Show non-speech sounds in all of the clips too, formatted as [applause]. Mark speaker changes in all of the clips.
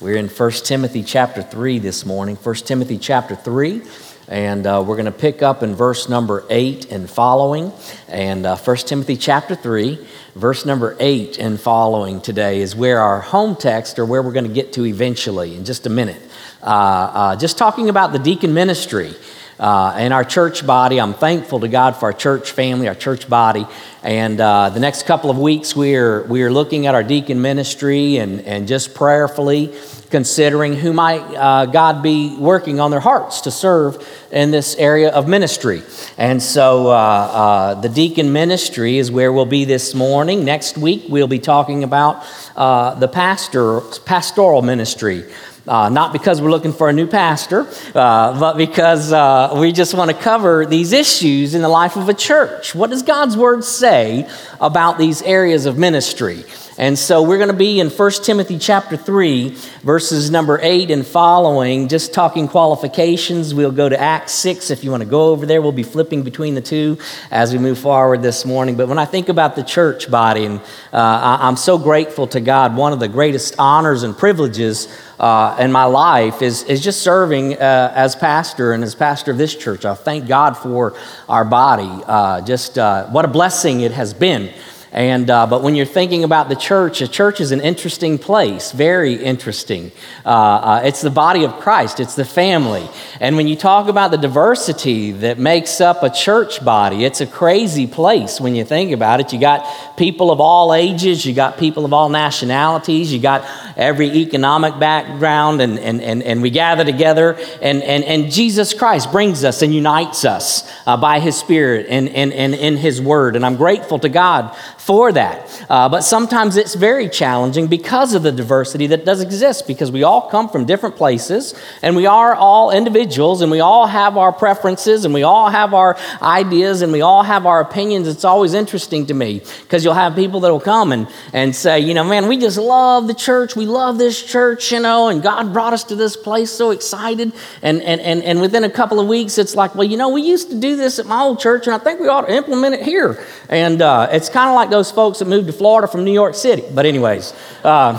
Speaker 1: We're in 1 Timothy chapter 3 this morning. 1 Timothy chapter 3. And uh, we're going to pick up in verse number 8 and following. And uh, 1 Timothy chapter 3, verse number 8 and following today is where our home text, or where we're going to get to eventually in just a minute. Uh, uh just talking about the deacon ministry uh, and our church body. I'm thankful to God for our church family, our church body. And uh, the next couple of weeks, we are, we are looking at our deacon ministry and, and just prayerfully considering who might uh, God be working on their hearts to serve in this area of ministry. And so uh, uh, the deacon ministry is where we'll be this morning. Next week, we'll be talking about uh, the pastor, pastoral ministry. Uh, not because we're looking for a new pastor, uh, but because uh, we just want to cover these issues in the life of a church. What does God's word say about these areas of ministry? And so we're going to be in 1 Timothy chapter 3, verses number 8 and following, just talking qualifications. We'll go to Acts 6 if you want to go over there. We'll be flipping between the two as we move forward this morning. But when I think about the church body, and uh, I'm so grateful to God, one of the greatest honors and privileges uh, in my life is, is just serving uh, as pastor and as pastor of this church. I thank God for our body. Uh, just uh, what a blessing it has been. And, uh, but when you're thinking about the church, a church is an interesting place, very interesting. Uh, uh, it's the body of Christ, it's the family. And when you talk about the diversity that makes up a church body, it's a crazy place when you think about it. You got people of all ages, you got people of all nationalities, you got every economic background, and, and, and, and we gather together. And, and, and Jesus Christ brings us and unites us uh, by his Spirit and, and, and in his word. And I'm grateful to God for that. Uh, but sometimes it's very challenging because of the diversity that does exist, because we all come from different places and we are all individuals and we all have our preferences and we all have our ideas and we all have our opinions. It's always interesting to me because you'll have people that will come and, and say, you know, man, we just love the church. We love this church, you know, and God brought us to this place so excited. And, and, and, and within a couple of weeks, it's like, well, you know, we used to do this at my old church and I think we ought to implement it here. And uh, it's kind of like those those folks that moved to Florida from New York City. But, anyways, uh,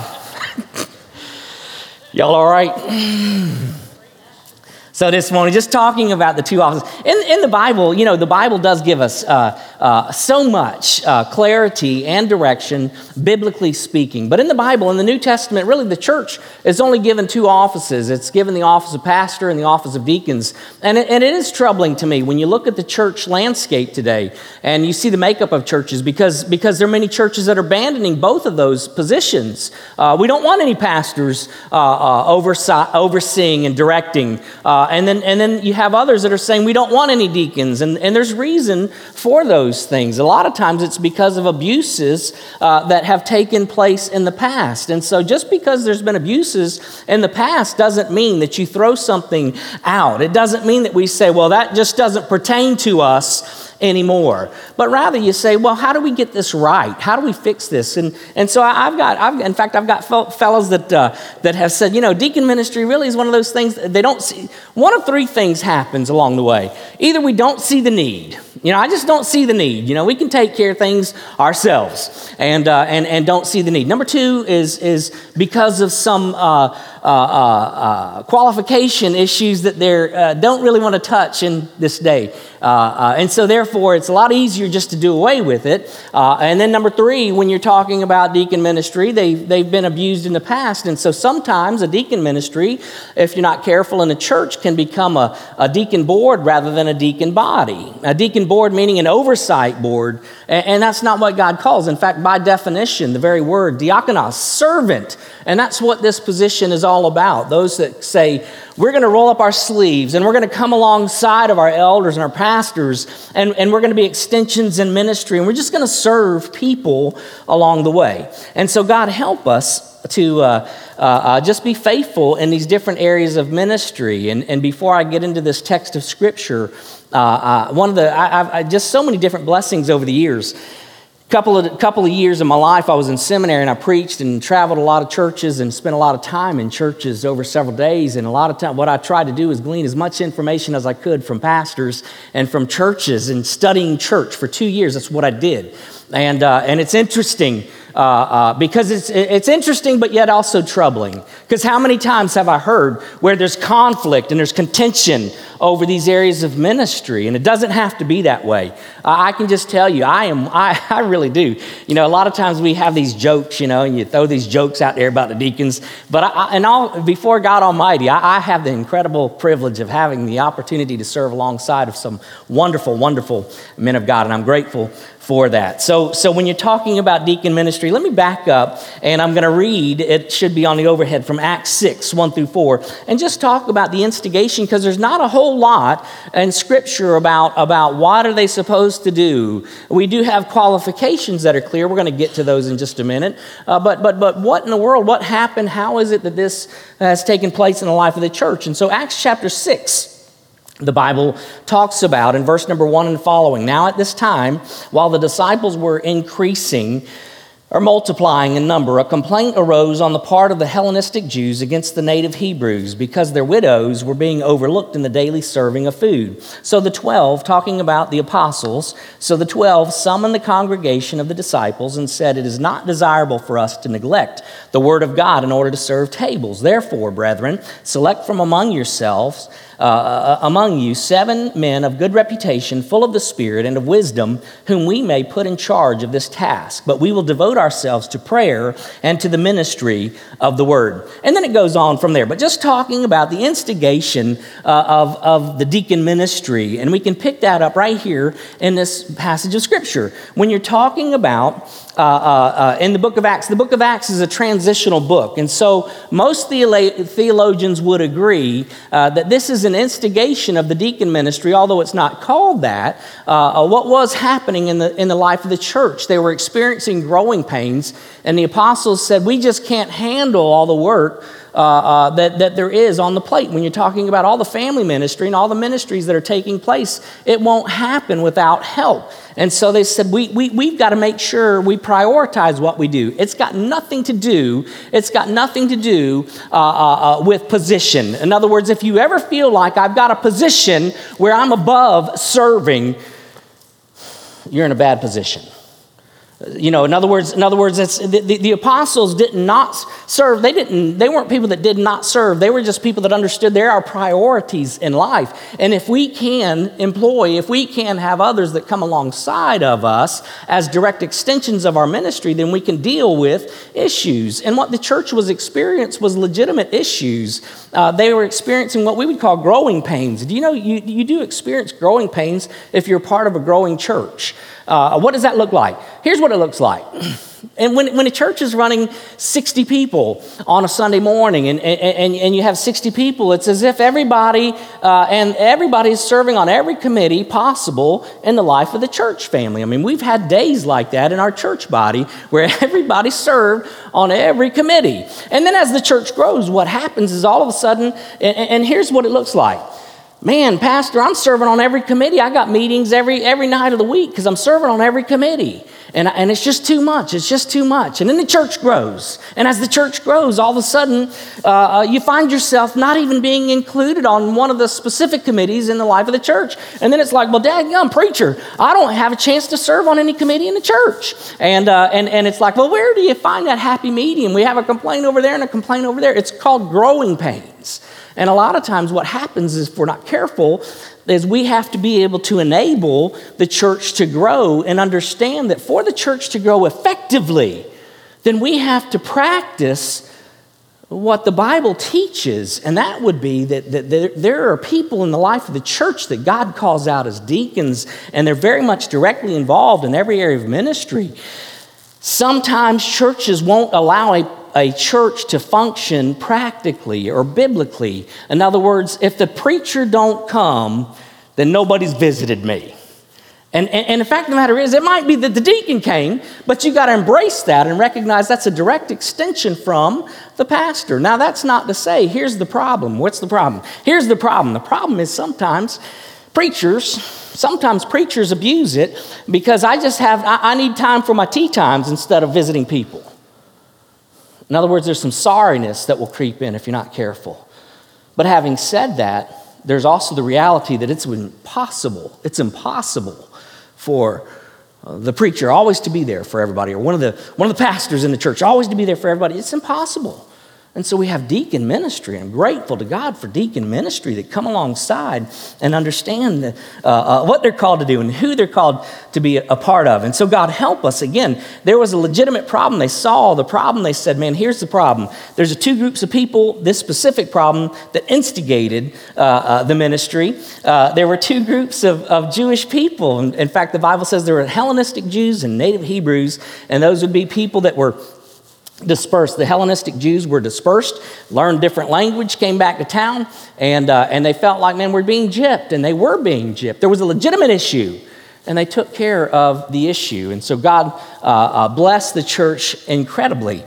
Speaker 1: [laughs] y'all all right? So this morning, just talking about the two offices. In, in the Bible, you know, the Bible does give us uh, uh, so much uh, clarity and direction, biblically speaking. But in the Bible, in the New Testament, really the church is only given two offices. It's given the office of pastor and the office of deacons. And it, and it is troubling to me when you look at the church landscape today and you see the makeup of churches because, because there are many churches that are abandoning both of those positions. Uh, we don't want any pastors uh, uh, oversi- overseeing and directing and, then, and then you have others that are saying we don't want any deacons. And, and there's reason for those things. A lot of times it's because of abuses uh, that have taken place in the past. And so just because there's been abuses in the past doesn't mean that you throw something out. It doesn't mean that we say, well, that just doesn't pertain to us anymore. But rather you say, well, how do we get this right? How do we fix this? And, and so I've got, I've, in fact, I've got fellows that, uh, that have said, you know, deacon ministry really is one of those things they don't see. One of three things happens along the way. Either we don't see the need. You know, I just don't see the need. You know, we can take care of things ourselves and, uh, and, and don't see the need. Number two is, is because of some uh, uh, uh, uh qualification issues that they uh, don't really want to touch in this day. and so, therefore, it's a lot easier just to do away with it. and then, number three, when you're talking about deacon ministry, they, they've been abused in the past. And so, sometimes a deacon ministry, if you're not careful in a church, can become a, a deacon board rather than a deacon body. A deacon board meaning an oversight board, and, and that's not what God calls. In fact, by definition, the very word diakonos, servant, and that's what this position is all about. Those that say, we're going to roll up our sleeves and we're going to come alongside of our elders and our pastors, and, and we're going to be extensions in ministry, and we're just going to serve people along the way. And so, God, help us to uh, uh, uh, just be faithful in these different areas of ministry. And, and before I get into this text of Scripture, uh, uh, one of the, I, I, just so many different blessings over the years. Couple of, couple of years of my life, I was in seminary and I preached and traveled a lot of churches and spent a lot of time in churches over several days. And a lot of time, what I tried to do is glean as much information as I could from pastors and from churches and studying church for two years. That's what I did. And, uh, and it's interesting uh, uh, because it's, it's interesting, but yet also troubling. Because how many times have I heard where there's conflict and there's contention over these areas of ministry? And it doesn't have to be that way. Uh, I can just tell you, I am, I, [laughs] I really do. You know, a lot of times we have these jokes, you know, and you throw these jokes out there about the deacons. But I, and all, before God Almighty, I, I have the incredible privilege of having the opportunity to serve alongside of some wonderful, wonderful men of God. And I'm grateful for that. So, so when you're talking about deacon ministry, let me back up and I'm going to read, it should be on the overhead from Acts 6, 1 through 4, and just talk about the instigation because there's not a whole lot in Scripture about, about what are they supposed to do. We do have qualifications that are clear. We're going to get to those in just a minute. Uh, but, but, but what in the world? What happened? How is it that this has taken place in the life of the church? And so Acts chapter 6, the Bible talks about in verse number one and following. Now, at this time, while the disciples were increasing, or multiplying in number, a complaint arose on the part of the Hellenistic Jews against the native Hebrews because their widows were being overlooked in the daily serving of food. So the twelve, talking about the apostles, so the twelve summoned the congregation of the disciples and said, It is not desirable for us to neglect the word of God in order to serve tables. Therefore, brethren, select from among yourselves uh, uh, among you seven men of good reputation, full of the Spirit and of wisdom, whom we may put in charge of this task. But we will devote ourselves to prayer and to the ministry of the word. And then it goes on from there. But just talking about the instigation uh, of, of the deacon ministry, and we can pick that up right here in this passage of Scripture. When you're talking about uh, uh, uh, in the book of Acts. The book of Acts is a transitional book. And so most theologians would agree uh, that this is an instigation of the deacon ministry, although it's not called that. Uh, uh, what was happening in the, in the life of the church? They were experiencing growing pains, and the apostles said, We just can't handle all the work uh, uh, that, that there is on the plate. When you're talking about all the family ministry and all the ministries that are taking place, it won't happen without help. And so they said, we, we, we've got to make sure we prioritize what we do. It's got nothing to do, it's got nothing to do uh, uh, uh with position. In other words, if you ever feel like I've got a position where I'm above serving, you're in a bad position. You know, in other words, in other words, the, the, the, apostles did not not serve. They didn't. They weren't people that did not serve. They were just people that understood there are priorities in life. And if we can employ, if we can have others that come alongside of us as direct extensions of our ministry, then we can deal with issues. And what the church was experiencing was legitimate issues. Uh, they were experiencing what we would call growing pains. Do you know you, you do experience growing pains if you're part of a growing church? Uh, what does that look like? Here's what it looks like. And when, when a church is running 60 people on a Sunday morning and, and, and you have 60 people, it's as if everybody uh, and everybody is serving on every committee possible in the life of the church family. I mean, we've had days like that in our church body where [laughs] everybody served on every committee. And then as the church grows, what happens is all of a sudden, and, and here's what it looks like man pastor i'm serving on every committee. I got meetings every every night of the week because i'm serving on every committee. And, and it's just too much. It's just too much. And then the church grows. And as the church grows all of a sudden uh, uh, you find yourself not even being included on one of the specific committees in the life of the church. And then it's like well dad i'm preacher. I don't have a chance to serve on any committee in the church. And, uh, and, and it's like well where do you find that happy medium? We have a complaint over there and a complaint over there. It's called growing pains and a lot of times, what happens is, if we're not careful, is we have to be able to enable the church to grow and understand that for the church to grow effectively, then we have to practice what the Bible teaches, and that would be that, that there, there, are people in the life of the church that God calls out as deacons, and they're very much directly involved in every area of ministry. Sometimes churches won't allow a a church to function practically or biblically. In other words, if the preacher don't come, then nobody's visited me. And, and, and the fact of the matter is, it might be that the deacon came, but you got to embrace that and recognize that's a direct extension from the pastor. Now, that's not to say, here's the problem. What's the problem? Here's the problem. The problem is sometimes preachers, sometimes preachers abuse it because I just have, I, I need time for my tee times instead of visiting people. In other words, there's some sorriness that will creep in if you're not careful. But having said that, there's also the reality that it's impossible. It's impossible for uh, the preacher always to be there for everybody, or one of, the, one of the pastors in the church always to be there for everybody. It's impossible. And so we have deacon ministry. I'm grateful to God for deacon ministry that come alongside and understand the, uh, uh, what they're called to do and who they're called to be a part of. And so, God, help us. Again, there was a legitimate problem. They saw the problem. They said, man, here's the problem. There's two groups of people, this specific problem that instigated uh, uh the ministry. Uh, there were two groups of, of Jewish people. In fact, the Bible says there were Hellenistic Jews and native Hebrews, and those would be people that were dispersed. The Hellenistic Jews were dispersed, learned different language, came back to town, and, uh, and they felt like, man, we're being gypped, and they were being gypped. There was a legitimate issue, and they took care of the issue. And so God uh, uh, blessed the church incredibly.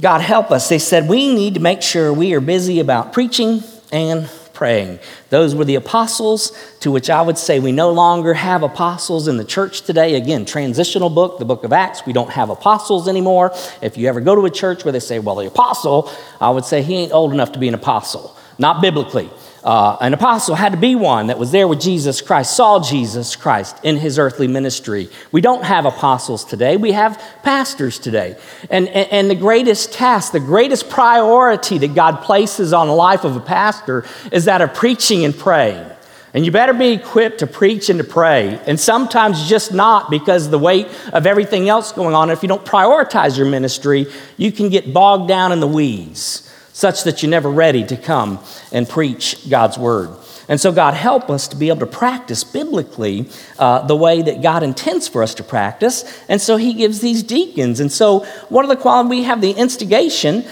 Speaker 1: God help us. They said, we need to make sure we are busy about preaching and praying. Those were the apostles, to which I would say we no longer have apostles in the church today. Again, transitional book, the book of Acts, we don't have apostles anymore. If you ever go to a church where they say, well, the apostle, I would say he ain't old enough to be an apostle, not biblically. Uh, an apostle had to be one that was there with Jesus Christ, saw Jesus Christ in his earthly ministry. We don't have apostles today, we have pastors today. And, and, and, the greatest task, the greatest priority that God places on the life of a pastor is that of preaching and praying. And you better be equipped to preach and to pray. And sometimes just not because the weight of everything else going on. If you don't prioritize your ministry, you can get bogged down in the weeds such that you're never ready to come and preach God's word. And so, God, help us to be able to practice biblically uh, the way that God intends for us to practice. And so, He gives these deacons. And so, what are the qualities? We have the instigation,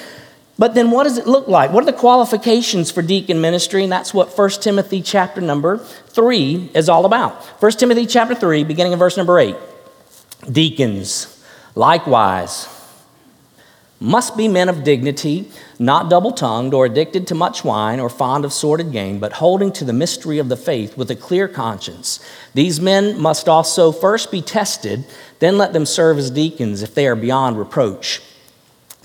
Speaker 1: but then what does it look like? What are the qualifications for deacon ministry? And that's what 1 Timothy chapter number 3 is all about. 1 Timothy chapter 3, beginning in verse number 8. Deacons, likewise, must be men of dignity, not double tongued or addicted to much wine or fond of sordid gain, but holding to the mystery of the faith with a clear conscience. These men must also first be tested, then let them serve as deacons if they are beyond reproach.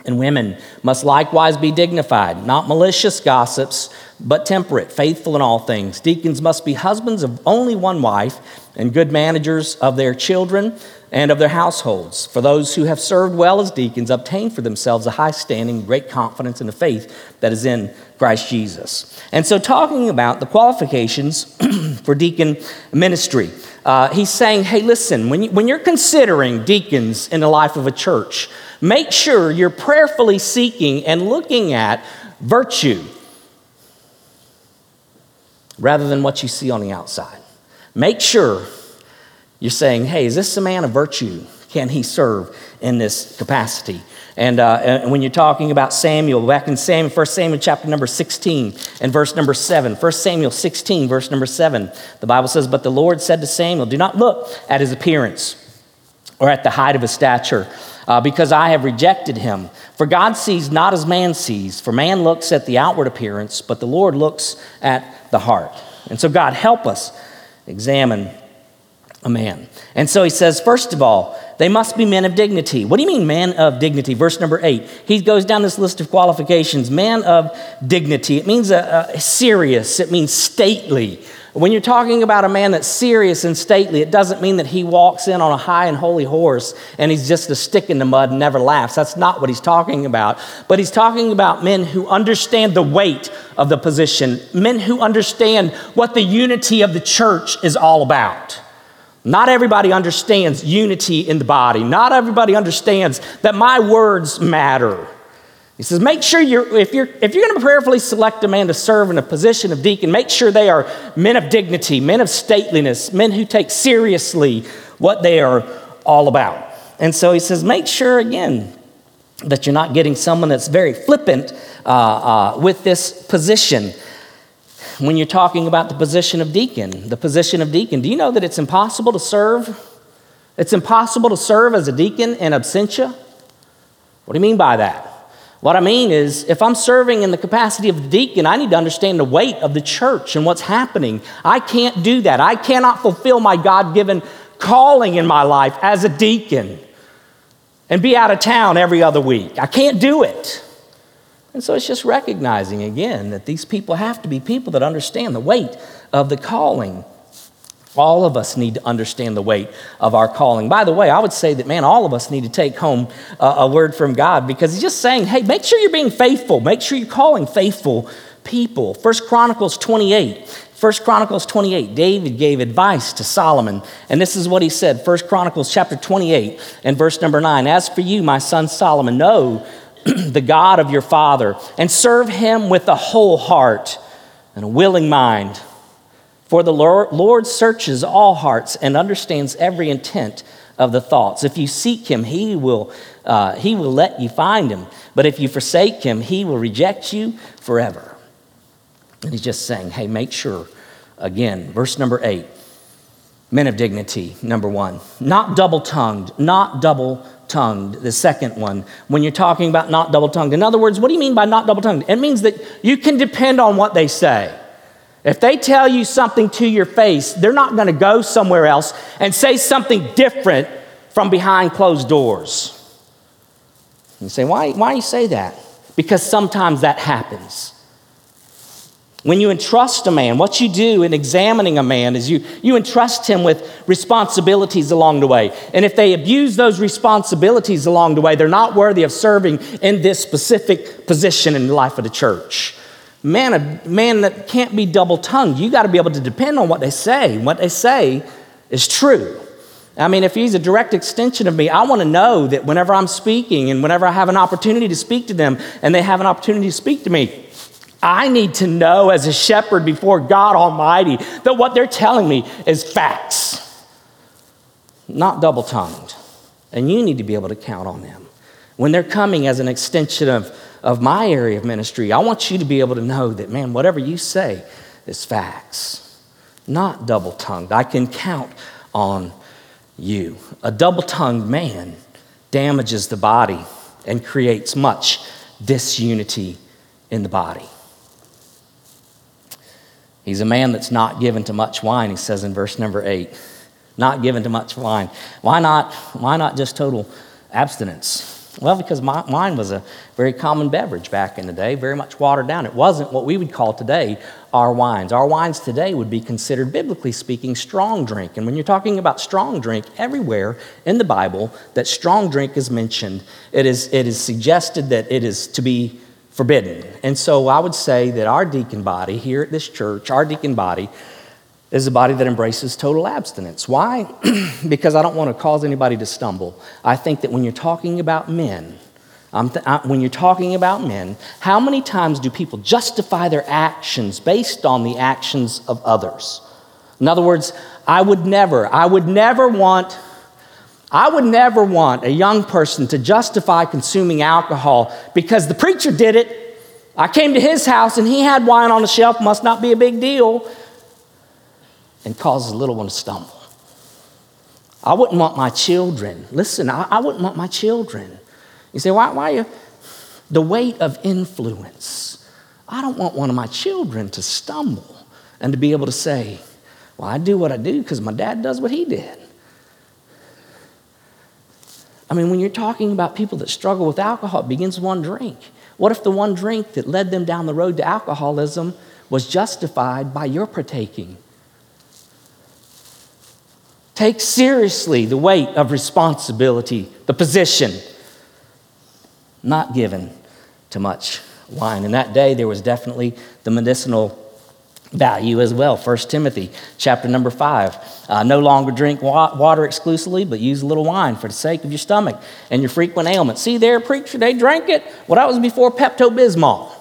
Speaker 1: And women must likewise be dignified, not malicious gossips, but temperate, faithful in all things. Deacons must be husbands of only one wife and good managers of their children and of their households. For those who have served well as deacons obtain for themselves a high standing, great confidence in the faith that is in Christ Jesus. And so, talking about the qualifications [clears throat] for deacon ministry, uh, he's saying, hey, listen, when, you, when you're considering deacons in the life of a church, make sure you're prayerfully seeking and looking at virtue rather than what you see on the outside. Make sure you're saying, hey, is this a man of virtue? Can he serve in this capacity? And, uh, and when you're talking about Samuel, back in Samuel, 1 Samuel chapter number 16 and verse number 7, 1 Samuel 16, verse number 7, the Bible says, But the Lord said to Samuel, Do not look at his appearance or at the height of his stature, uh, because I have rejected him. For God sees not as man sees, for man looks at the outward appearance, but the Lord looks at the heart. And so, God, help us examine a man. And so he says, first of all, they must be men of dignity. What do you mean, man of dignity? Verse number eight. He goes down this list of qualifications. Man of dignity. It means a, a serious, it means stately. When you're talking about a man that's serious and stately, it doesn't mean that he walks in on a high and holy horse and he's just a stick in the mud and never laughs. That's not what he's talking about. But he's talking about men who understand the weight of the position, men who understand what the unity of the church is all about. Not everybody understands unity in the body. Not everybody understands that my words matter. He says, make sure you're, if you're, if you're going to prayerfully select a man to serve in a position of deacon, make sure they are men of dignity, men of stateliness, men who take seriously what they are all about. And so he says, make sure again that you're not getting someone that's very flippant uh, uh, with this position when you're talking about the position of deacon. The position of deacon, do you know that it's impossible to serve? It's impossible to serve as a deacon in absentia? What do you mean by that? What I mean is, if I'm serving in the capacity of deacon, I need to understand the weight of the church and what's happening. I can't do that. I cannot fulfill my God given calling in my life as a deacon and be out of town every other week. I can't do it. And so it's just recognizing again that these people have to be people that understand the weight of the calling. All of us need to understand the weight of our calling. By the way, I would say that, man, all of us need to take home a, a word from God because He's just saying, hey, make sure you're being faithful. Make sure you're calling faithful people. First Chronicles 28. First Chronicles 28, David gave advice to Solomon, and this is what he said. First Chronicles chapter 28 and verse number 9. As for you, my son Solomon, know [clears throat] the God of your father and serve him with a whole heart and a willing mind. For the Lord searches all hearts and understands every intent of the thoughts. If you seek him, he will, uh, he will let you find him. But if you forsake him, he will reject you forever. And he's just saying, hey, make sure. Again, verse number eight men of dignity, number one. Not double tongued, not double tongued. The second one, when you're talking about not double tongued. In other words, what do you mean by not double tongued? It means that you can depend on what they say. If they tell you something to your face, they're not going to go somewhere else and say something different from behind closed doors. You say, why, why do you say that? Because sometimes that happens. When you entrust a man, what you do in examining a man is you, you entrust him with responsibilities along the way. And if they abuse those responsibilities along the way, they're not worthy of serving in this specific position in the life of the church. Man, a man that can't be double tongued, you got to be able to depend on what they say. What they say is true. I mean, if he's a direct extension of me, I want to know that whenever I'm speaking and whenever I have an opportunity to speak to them and they have an opportunity to speak to me, I need to know as a shepherd before God Almighty that what they're telling me is facts, not double tongued. And you need to be able to count on them. When they're coming as an extension of, of my area of ministry, I want you to be able to know that, man, whatever you say is facts, not double tongued. I can count on you. A double tongued man damages the body and creates much disunity in the body. He's a man that's not given to much wine, he says in verse number eight. Not given to much wine. Why not, why not just total abstinence? Well, because wine was a very common beverage back in the day, very much watered down. It wasn't what we would call today our wines. Our wines today would be considered, biblically speaking, strong drink. And when you're talking about strong drink, everywhere in the Bible that strong drink is mentioned, it is, it is suggested that it is to be forbidden. And so I would say that our deacon body here at this church, our deacon body, is a body that embraces total abstinence. Why? [clears throat] because I don't want to cause anybody to stumble. I think that when you're talking about men, th- I, when you're talking about men, how many times do people justify their actions based on the actions of others? In other words, I would never, I would never want I would never want a young person to justify consuming alcohol because the preacher did it. I came to his house and he had wine on the shelf, must not be a big deal, and causes a little one to stumble. I wouldn't want my children, listen, I, I wouldn't want my children. You say, why, why you? The weight of influence. I don't want one of my children to stumble and to be able to say, well, I do what I do because my dad does what he did. I mean, when you're talking about people that struggle with alcohol, it begins one drink. What if the one drink that led them down the road to alcoholism was justified by your partaking? Take seriously the weight of responsibility, the position, not given to much wine. In that day, there was definitely the medicinal value as well. 1 Timothy chapter number 5. Uh, no longer drink wa- water exclusively, but use a little wine for the sake of your stomach and your frequent ailments. See there, preacher, they drank it. Well, that was before Pepto Bismol.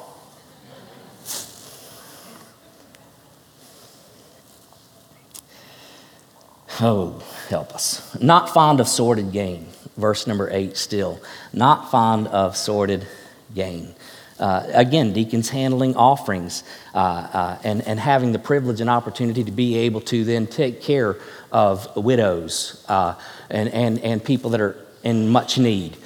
Speaker 1: Oh, help us. Not fond of sordid gain. Verse number 8 still. Not fond of sordid gain. Uh, again, deacons handling offerings uh, uh, and, and having the privilege and opportunity to be able to then take care of widows uh, and, and, and people that are in much need.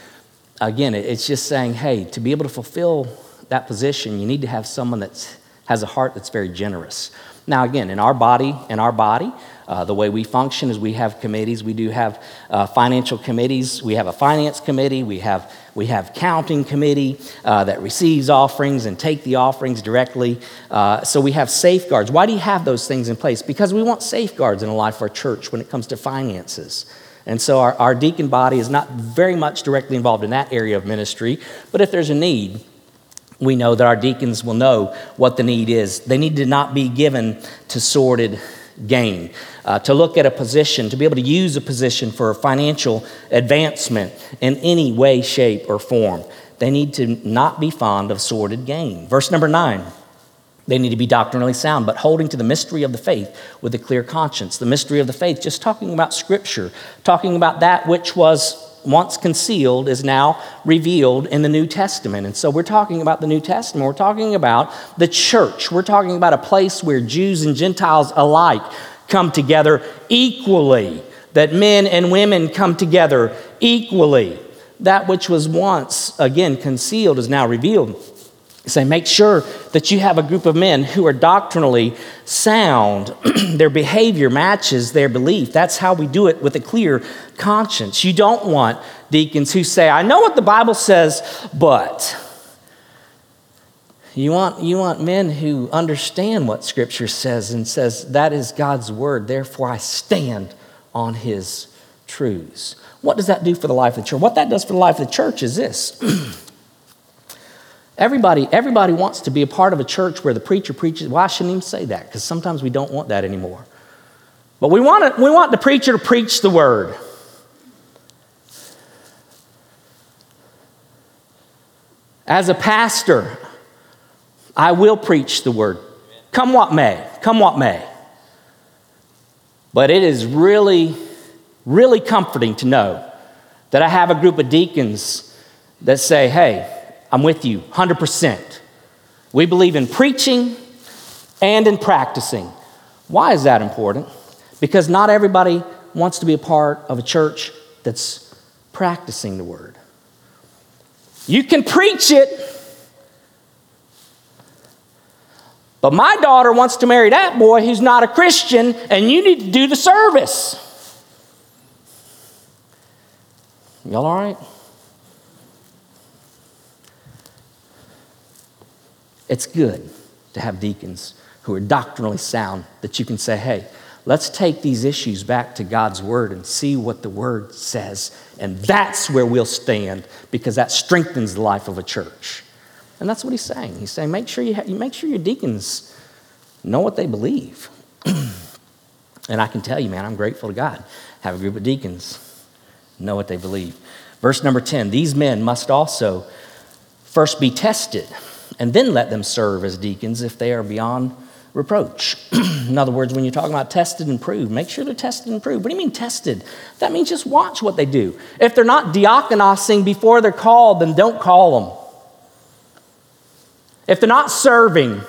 Speaker 1: Again, it's just saying, hey, to be able to fulfill that position, you need to have someone that has a heart that's very generous. Now, again, in our body, in our body, uh, the way we function is we have committees. We do have uh, financial committees. We have a finance committee. We have we have counting committee uh, that receives offerings and take the offerings directly. Uh, so we have safeguards. Why do you have those things in place? Because we want safeguards in the life of our church when it comes to finances. And so our, our deacon body is not very much directly involved in that area of ministry, but if there's a need, we know that our deacons will know what the need is. They need to not be given to sordid gain, uh, to look at a position, to be able to use a position for financial advancement in any way, shape, or form. They need to not be fond of sordid gain. Verse number nine. They need to be doctrinally sound, but holding to the mystery of the faith with a clear conscience. The mystery of the faith, just talking about Scripture, talking about that which was once concealed is now revealed in the New Testament. And so we're talking about the New Testament. We're talking about the church. We're talking about a place where Jews and Gentiles alike come together equally, that men and women come together equally. That which was once, again, concealed is now revealed. Say, make sure that you have a group of men who are doctrinally sound. [clears throat] their behavior matches their belief. That's how we do it with a clear conscience. You don't want deacons who say, I know what the Bible says, but. You want, you want men who understand what Scripture says and says, that is God's word, therefore I stand on his truths. What does that do for the life of the church? What that does for the life of the church is this. [clears throat] Everybody, everybody wants to be a part of a church where the preacher preaches. Well, I shouldn't even say that because sometimes we don't want that anymore. But we want, it, we want the preacher to preach the word. As a pastor, I will preach the word. Come what may, come what may. But it is really, really comforting to know that I have a group of deacons that say, hey, I'm with you 100%. We believe in preaching and in practicing. Why is that important? Because not everybody wants to be a part of a church that's practicing the word. You can preach it, but my daughter wants to marry that boy who's not a Christian, and you need to do the service. Y'all all right? It's good to have deacons who are doctrinally sound that you can say, hey, let's take these issues back to God's word and see what the word says. And that's where we'll stand because that strengthens the life of a church. And that's what he's saying. He's saying, make sure you, ha- make sure your deacons know what they believe. [clears throat] and I can tell you, man, I'm grateful to God. Have a group of deacons know what they believe. Verse number 10 these men must also first be tested and then let them serve as deacons if they are beyond reproach. [clears throat] In other words, when you're talking about tested and proved, make sure they're tested and proved. What do you mean tested? That means just watch what they do. If they're not diakonosing before they're called, then don't call them. If they're not serving,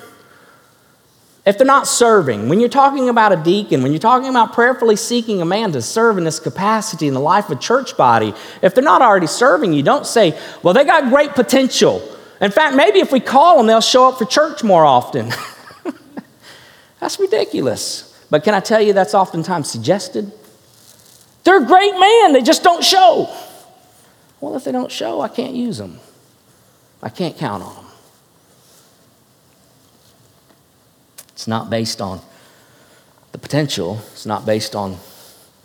Speaker 1: if they're not serving, when you're talking about a deacon, when you're talking about prayerfully seeking a man to serve in this capacity in the life of a church body, if they're not already serving, you don't say, well, they got great potential. In fact, maybe if we call them, they'll show up for church more often. [laughs] that's ridiculous. But can I tell you that's oftentimes suggested? They're a great man, they just don't show. Well, if they don't show, I can't use them. I can't count on them. It's not based on the potential, it's not based on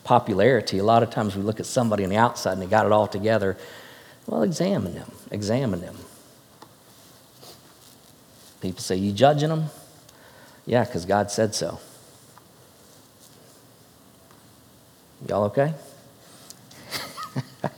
Speaker 1: popularity. A lot of times we look at somebody on the outside and they got it all together. Well, examine them, examine them. People say, You judging them? Yeah, because God said so. Y'all okay? [laughs]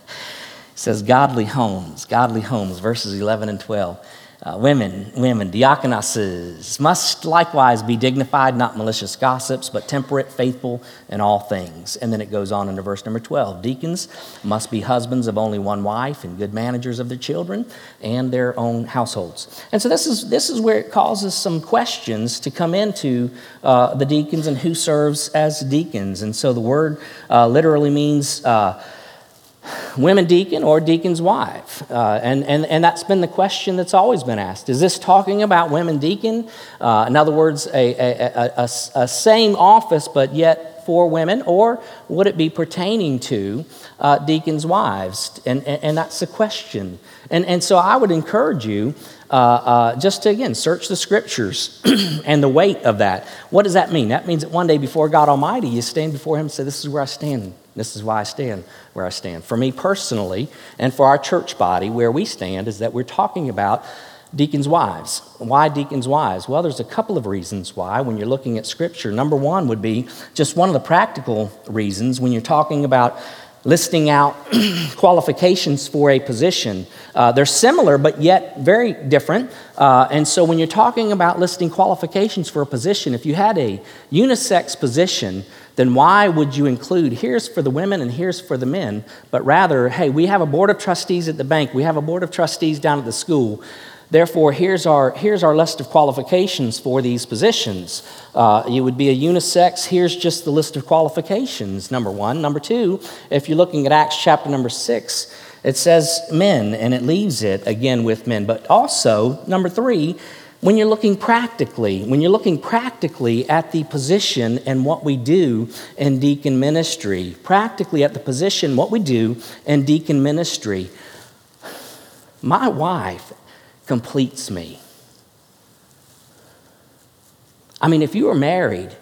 Speaker 1: says, Godly homes, godly homes, verses 11 and 12. Uh, women, women, diakonesses must likewise be dignified, not malicious gossips, but temperate, faithful in all things. And then it goes on into verse number 12. Deacons must be husbands of only one wife and good managers of their children and their own households. And so this is, this is where it causes some questions to come into uh, the deacons and who serves as deacons. And so the word uh, literally means uh, women deacon or deacon's wife? Uh, and, and, and that's been the question that's always been asked. Is this talking about women deacon? Uh, in other words, a, a, a, a, same office, but yet for women, or would it be pertaining to uh, deacons' wives? And, and, and, that's the question. And, and so I would encourage you uh, uh, just to, again, search the scriptures [clears throat] and the weight of that. What does that mean? That means that one day before God Almighty, you stand before Him and say, This is where I stand. This is why I stand where I stand. For me personally, and for our church body, where we stand is that we're talking about deacons' wives. Why deacons' wives? Well, there's a couple of reasons why when you're looking at Scripture. Number one would be just one of the practical reasons when you're talking about listing out [clears throat] qualifications for a position. Uh, they're similar, but yet very different. Uh, and so, when you're talking about listing qualifications for a position, if you had a unisex position, then why would you include here's for the women and here's for the men? But rather, hey, we have a board of trustees at the bank, we have a board of trustees down at the school. Therefore, here's our, here's our list of qualifications for these positions. Uh, you would be a unisex. Here's just the list of qualifications, number one. Number two, if you're looking at Acts chapter number six, it says men, and it leaves it again with men. But also, number three, when you're looking practically, when you're looking practically at the position and what we do in deacon ministry, practically at the position, what we do in deacon ministry, my wife completes me. I mean, if you are married,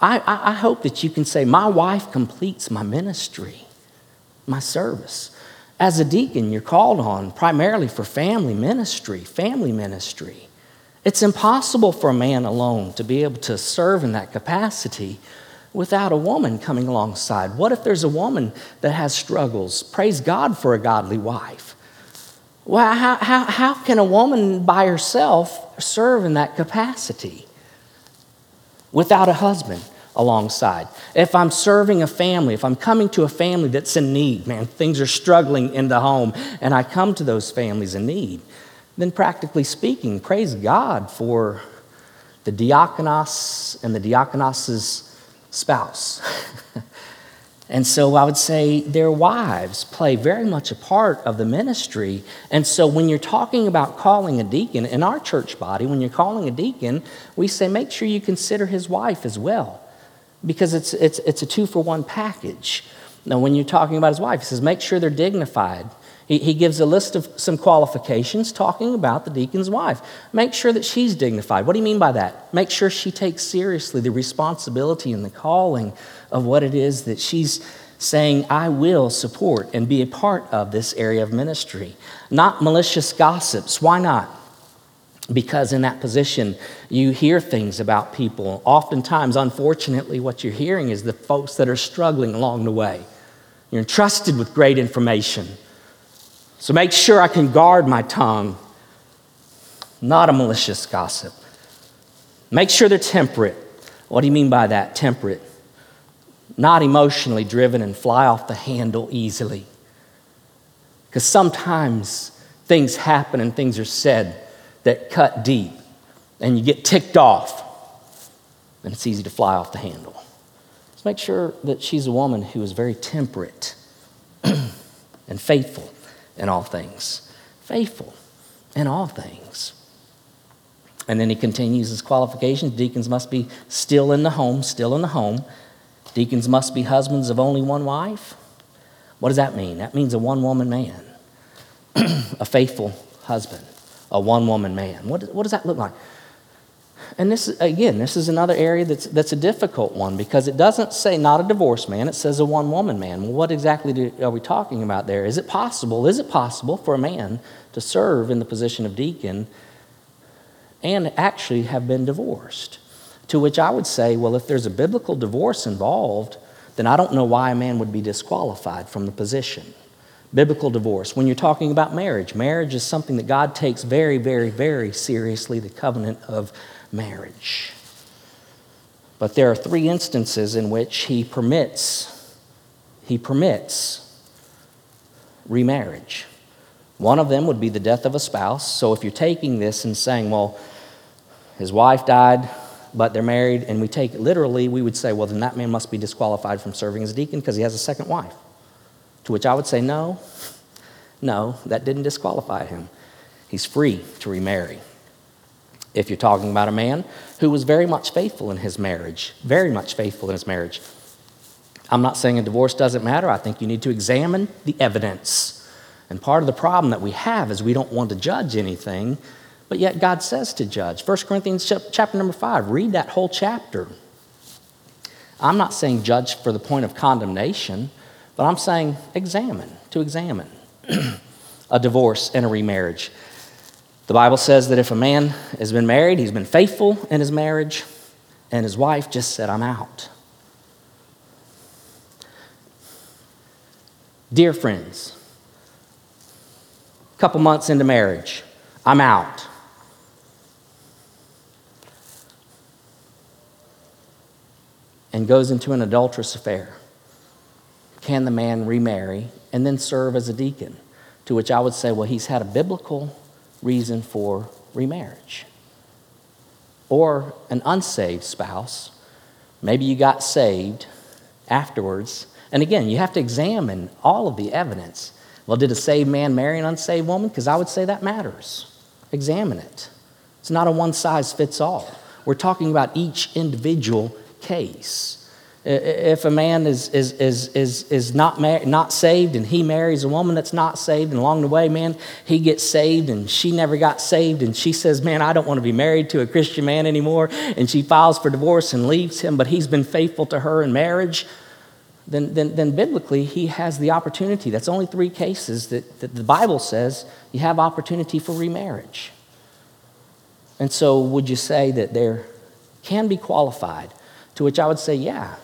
Speaker 1: I, I, I, hope that you can say, My wife completes my ministry, my service. As a deacon, you're called on primarily for family ministry, family ministry. It's impossible for a man alone to be able to serve in that capacity without a woman coming alongside. What if there's a woman that has struggles? Praise God for a godly wife. Well, how, how, how can a woman by herself serve in that capacity without a husband alongside? If I'm serving a family, if I'm coming to a family that's in need, man, things are struggling in the home, and I come to those families in need, then practically speaking, praise God for the diakonos and the diakonos's spouse. [laughs] And so I would say their wives play very much a part of the ministry. And so when you're talking about calling a deacon in our church body, when you're calling a deacon, we say make sure you consider his wife as well because it's, it's, it's a two for one package. Now, when you're talking about his wife, he says make sure they're dignified. He, he gives a list of some qualifications talking about the deacon's wife. Make sure that she's dignified. What do you mean by that? Make sure she takes seriously the responsibility and the calling of what it is that she's saying, I will support and be a part of this area of ministry. Not malicious gossips. Why not? Because in that position, you hear things about people. Oftentimes, unfortunately, what you're hearing is the folks that are struggling along the way. You're entrusted with great information. So make sure I can guard my tongue, not a malicious gossip. Make sure they're temperate. What do you mean by that? Temperate not emotionally driven and fly off the handle easily. Because sometimes things happen and things are said that cut deep, and you get ticked off, and it's easy to fly off the handle. Let's make sure that she's a woman who is very temperate [clears throat] and faithful in all things. Faithful in all things. And then he continues his qualifications. Deacons must be still in the home, still in the home. Deacons must be husbands of only one wife. What does that mean? That means a one woman man, [clears throat] a faithful husband, a one woman man. What, what does that look like? And this, again, this is another area that's, that's a difficult one because it doesn't say not a divorced man, it says a one woman man. Well, what exactly do, are we talking about there? Is it possible, is it possible for a man to serve in the position of deacon and actually have been divorced? To which I would say, well, if there's a biblical divorce involved, then I don't know why a man would be disqualified from the position. Biblical divorce. When you're talking about marriage, marriage is something that God takes very, very, very seriously the covenant of marriage. But there are three instances in which he permits he permits remarriage. One of them would be the death of a spouse. So if you're taking this and saying, well, his wife died, but they're married, and we take it literally, we would say, well, then that man must be disqualified from serving as deacon because he has a second wife. To which I would say, no, no, that didn't disqualify him. He's free to remarry. If you're talking about a man who was very much faithful in his marriage, very much faithful in his marriage, I'm not saying a divorce doesn't matter. I think you need to examine the evidence. And part of the problem that we have is we don't want to judge anything, but yet God says to judge. 1 Corinthians chapter number 5, read that whole chapter. I'm not saying judge for the point of condemnation, but I'm saying examine, to examine [clears throat] a divorce and a remarriage. The Bible says that if a man has been married, he's been faithful in his marriage, and his wife just said, I'm out. Dear friends, a couple months into marriage, I'm out. And goes into an adulterous affair. Can the man remarry and then serve as a deacon? To which I would say, well, he's had a biblical reason for remarriage. Or an unsaved spouse, maybe you got saved afterwards and again, you have to examine all of the evidence. Well, did a saved man marry an unsaved woman? Because I would say that matters. Examine it. It's not a one size fits all. We're talking about each individual case. If a man is, is, is, is, is not, mar- not saved and he marries a woman that's not saved, and along the way, man, he gets saved and she never got saved, and she says, Man, I don't want to be married to a Christian man anymore, and she files for divorce and leaves him, but he's been faithful to her in marriage then, then, then biblically he has the opportunity. That's only three cases that, that the Bible says you have opportunity for remarriage. And so, would you say that there can be qualified? To which I would say, yeah,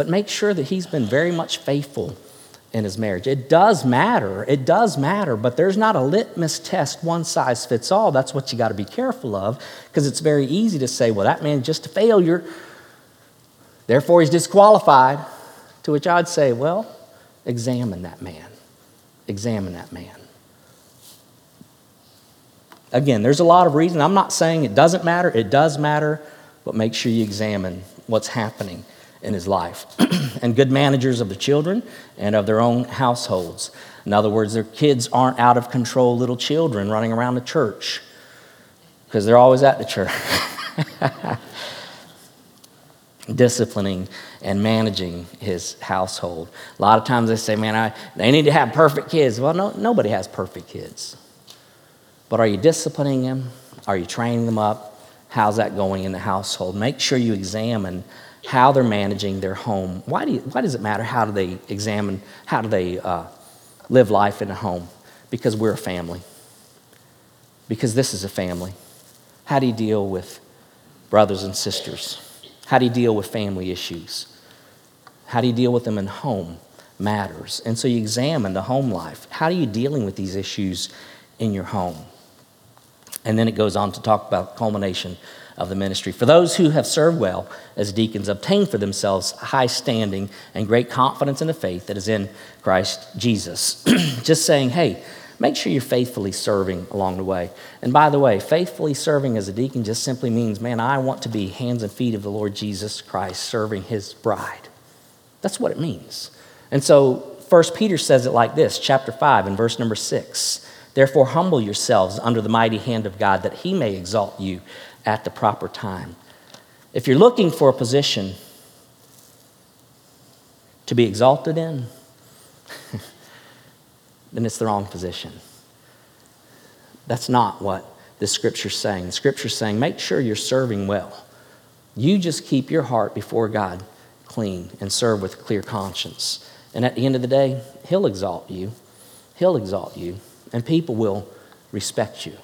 Speaker 1: but make sure that he's been very much faithful in his marriage. It does matter. It does matter, but there's not a litmus test, one size fits all. That's what you got to be careful of because it's very easy to say, well, that man's just a failure. Therefore, he's disqualified. To which I'd say, well, examine that man. Examine that man. Again, there's a lot of reasons. I'm not saying it doesn't matter, it does matter, but make sure you examine what's happening in his life. [clears throat] and good managers of the children and of their own households. In other words, their kids aren't out of control little children running around the church because they're always at the church. [laughs] disciplining and managing his household. A lot of times they say, man, I, they need to have perfect kids. Well, no, nobody has perfect kids. But are you disciplining them? Are you training them up? How's that going in the household? Make sure you examine how they're managing their home. Why, do you, why does it matter how do they examine, how do they uh, live life in a home? Because we're a family. Because this is a family. How do you deal with brothers and sisters? How do you deal with family issues? How do you deal with them in home matters. And so you examine the home life. How are you dealing with these issues in your home? And then it goes on to talk about culmination of the ministry. For those who have served well as deacons, obtain for themselves high standing and great confidence in the faith that is in Christ Jesus. [clears throat] Just saying, hey, make sure you're faithfully serving along the way. And by the way, faithfully serving as a deacon just simply means, man, I want to be hands and feet of the Lord Jesus Christ serving his bride. That's what it means. And so, First Peter says it like this, chapter 5 and verse number 6. Therefore, humble yourselves under the mighty hand of God that he may exalt you at the proper time. If you're looking for a position to be exalted in, [laughs] then it's the wrong position. That's not what the scripture's saying. The scripture's saying, make sure you're serving well. You just keep your heart before God clean and serve with a clear conscience. And at the end of the day, He'll exalt you. He'll exalt you, and people will respect you.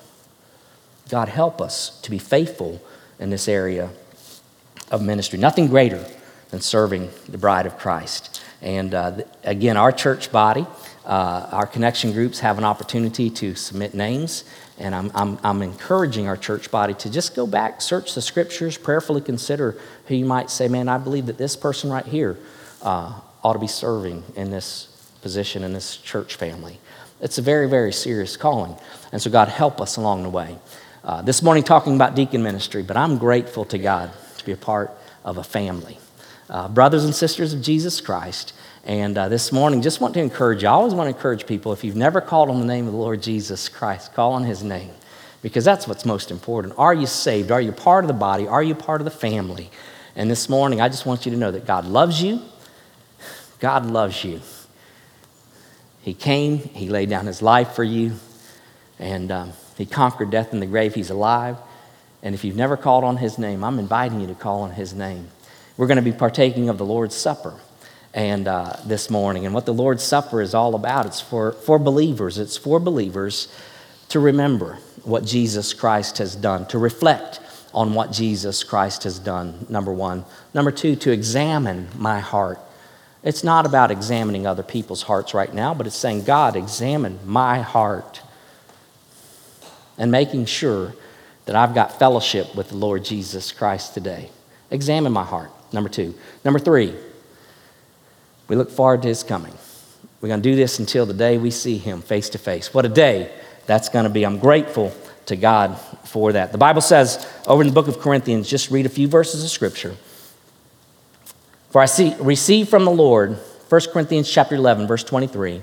Speaker 1: God, help us to be faithful in this area of ministry. Nothing greater than serving the bride of Christ. And uh, again, our church body, uh, our connection groups have an opportunity to submit names. And I'm, I'm, I'm encouraging our church body to just go back, search the scriptures, prayerfully consider who you might say, man, I believe that this person right here uh, ought to be serving in this position in this church family. It's a very, very serious calling. And so, God, help us along the way. Uh, this morning, talking about deacon ministry, but I'm grateful to God to be a part of a family. Uh, brothers and sisters of Jesus Christ, And uh, this morning, just want to encourage you. I always want to encourage people if you've never called on the name of the Lord Jesus Christ, call on his name because that's what's most important. Are you saved? Are you part of the body? Are you part of the family? And this morning, I just want you to know that God loves you. God loves you. He came, He laid down His life for you, and um, He conquered death in the grave. He's alive. And if you've never called on His name, I'm inviting you to call on His name. We're going to be partaking of the Lord's Supper and uh, this morning. And what the Lord's Supper is all about, it's for, for believers. It's for believers to remember what Jesus Christ has done, to reflect on what Jesus Christ has done, number one. Number two, to examine my heart. It's not about examining other people's hearts right now, but it's saying, God, examine my heart. And making sure that I've got fellowship with the Lord Jesus Christ today. Examine my heart, number two. Number three, we look forward to his coming. We're going to do this until the day we see him face to face. What a day that's going to be. I'm grateful to God for that. The Bible says over in the book of Corinthians, just read a few verses of scripture. For I see, receive from the Lord, 1 Corinthians chapter 11, verse 23,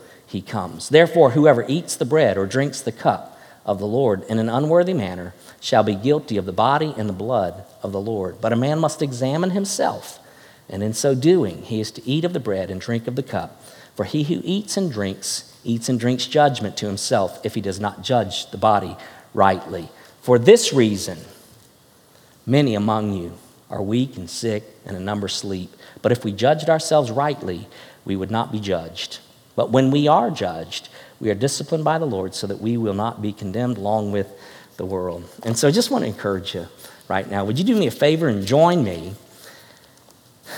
Speaker 1: he comes. Therefore, whoever eats the bread or drinks the cup of the Lord in an unworthy manner shall be guilty of the body and the blood of the Lord. But a man must examine himself, and in so doing, he is to eat of the bread and drink of the cup. For he who eats and drinks eats and drinks judgment to himself if he does not judge the body rightly. For this reason, many among you are weak and sick, and a number sleep. But if we judged ourselves rightly, we would not be judged. But when we are judged, we are disciplined by the Lord so that we will not be condemned along with the world. And so I just want to encourage you right now. Would you do me a favor and join me?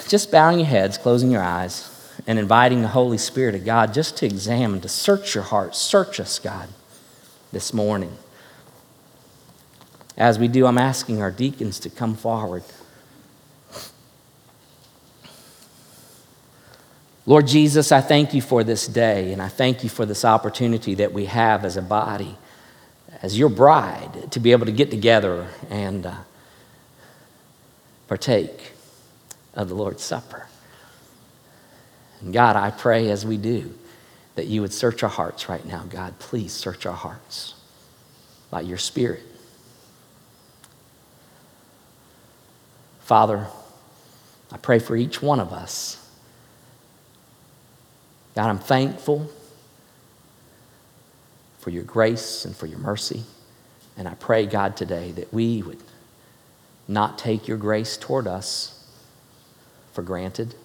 Speaker 1: Just bowing your heads, closing your eyes and inviting the Holy Spirit of God just to examine, to search your heart. Search us, God, this morning. As we do, I'm asking our deacons to come forward. Lord Jesus, I thank you for this day, and I thank you for this opportunity that we have as a body, as your bride, to be able to get together and uh, partake of the Lord's Supper. And God, I pray as we do that you would search our hearts right now. God, please search our hearts by your Spirit. Father, I pray for each one of us. God, I'm thankful for your grace and for your mercy. And I pray, God, today that we would not take your grace toward us for granted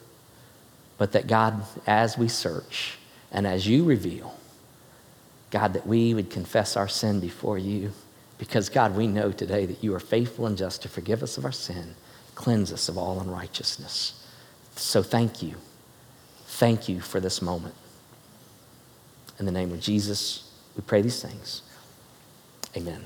Speaker 1: but that God, as we search and as you reveal, God, that we would confess our sin before you. Because, God, we know today that you are faithful and just to forgive us of our sin, cleanse us of all unrighteousness. So thank you. Thank you for this moment. In the name of Jesus, we pray these things. Amen.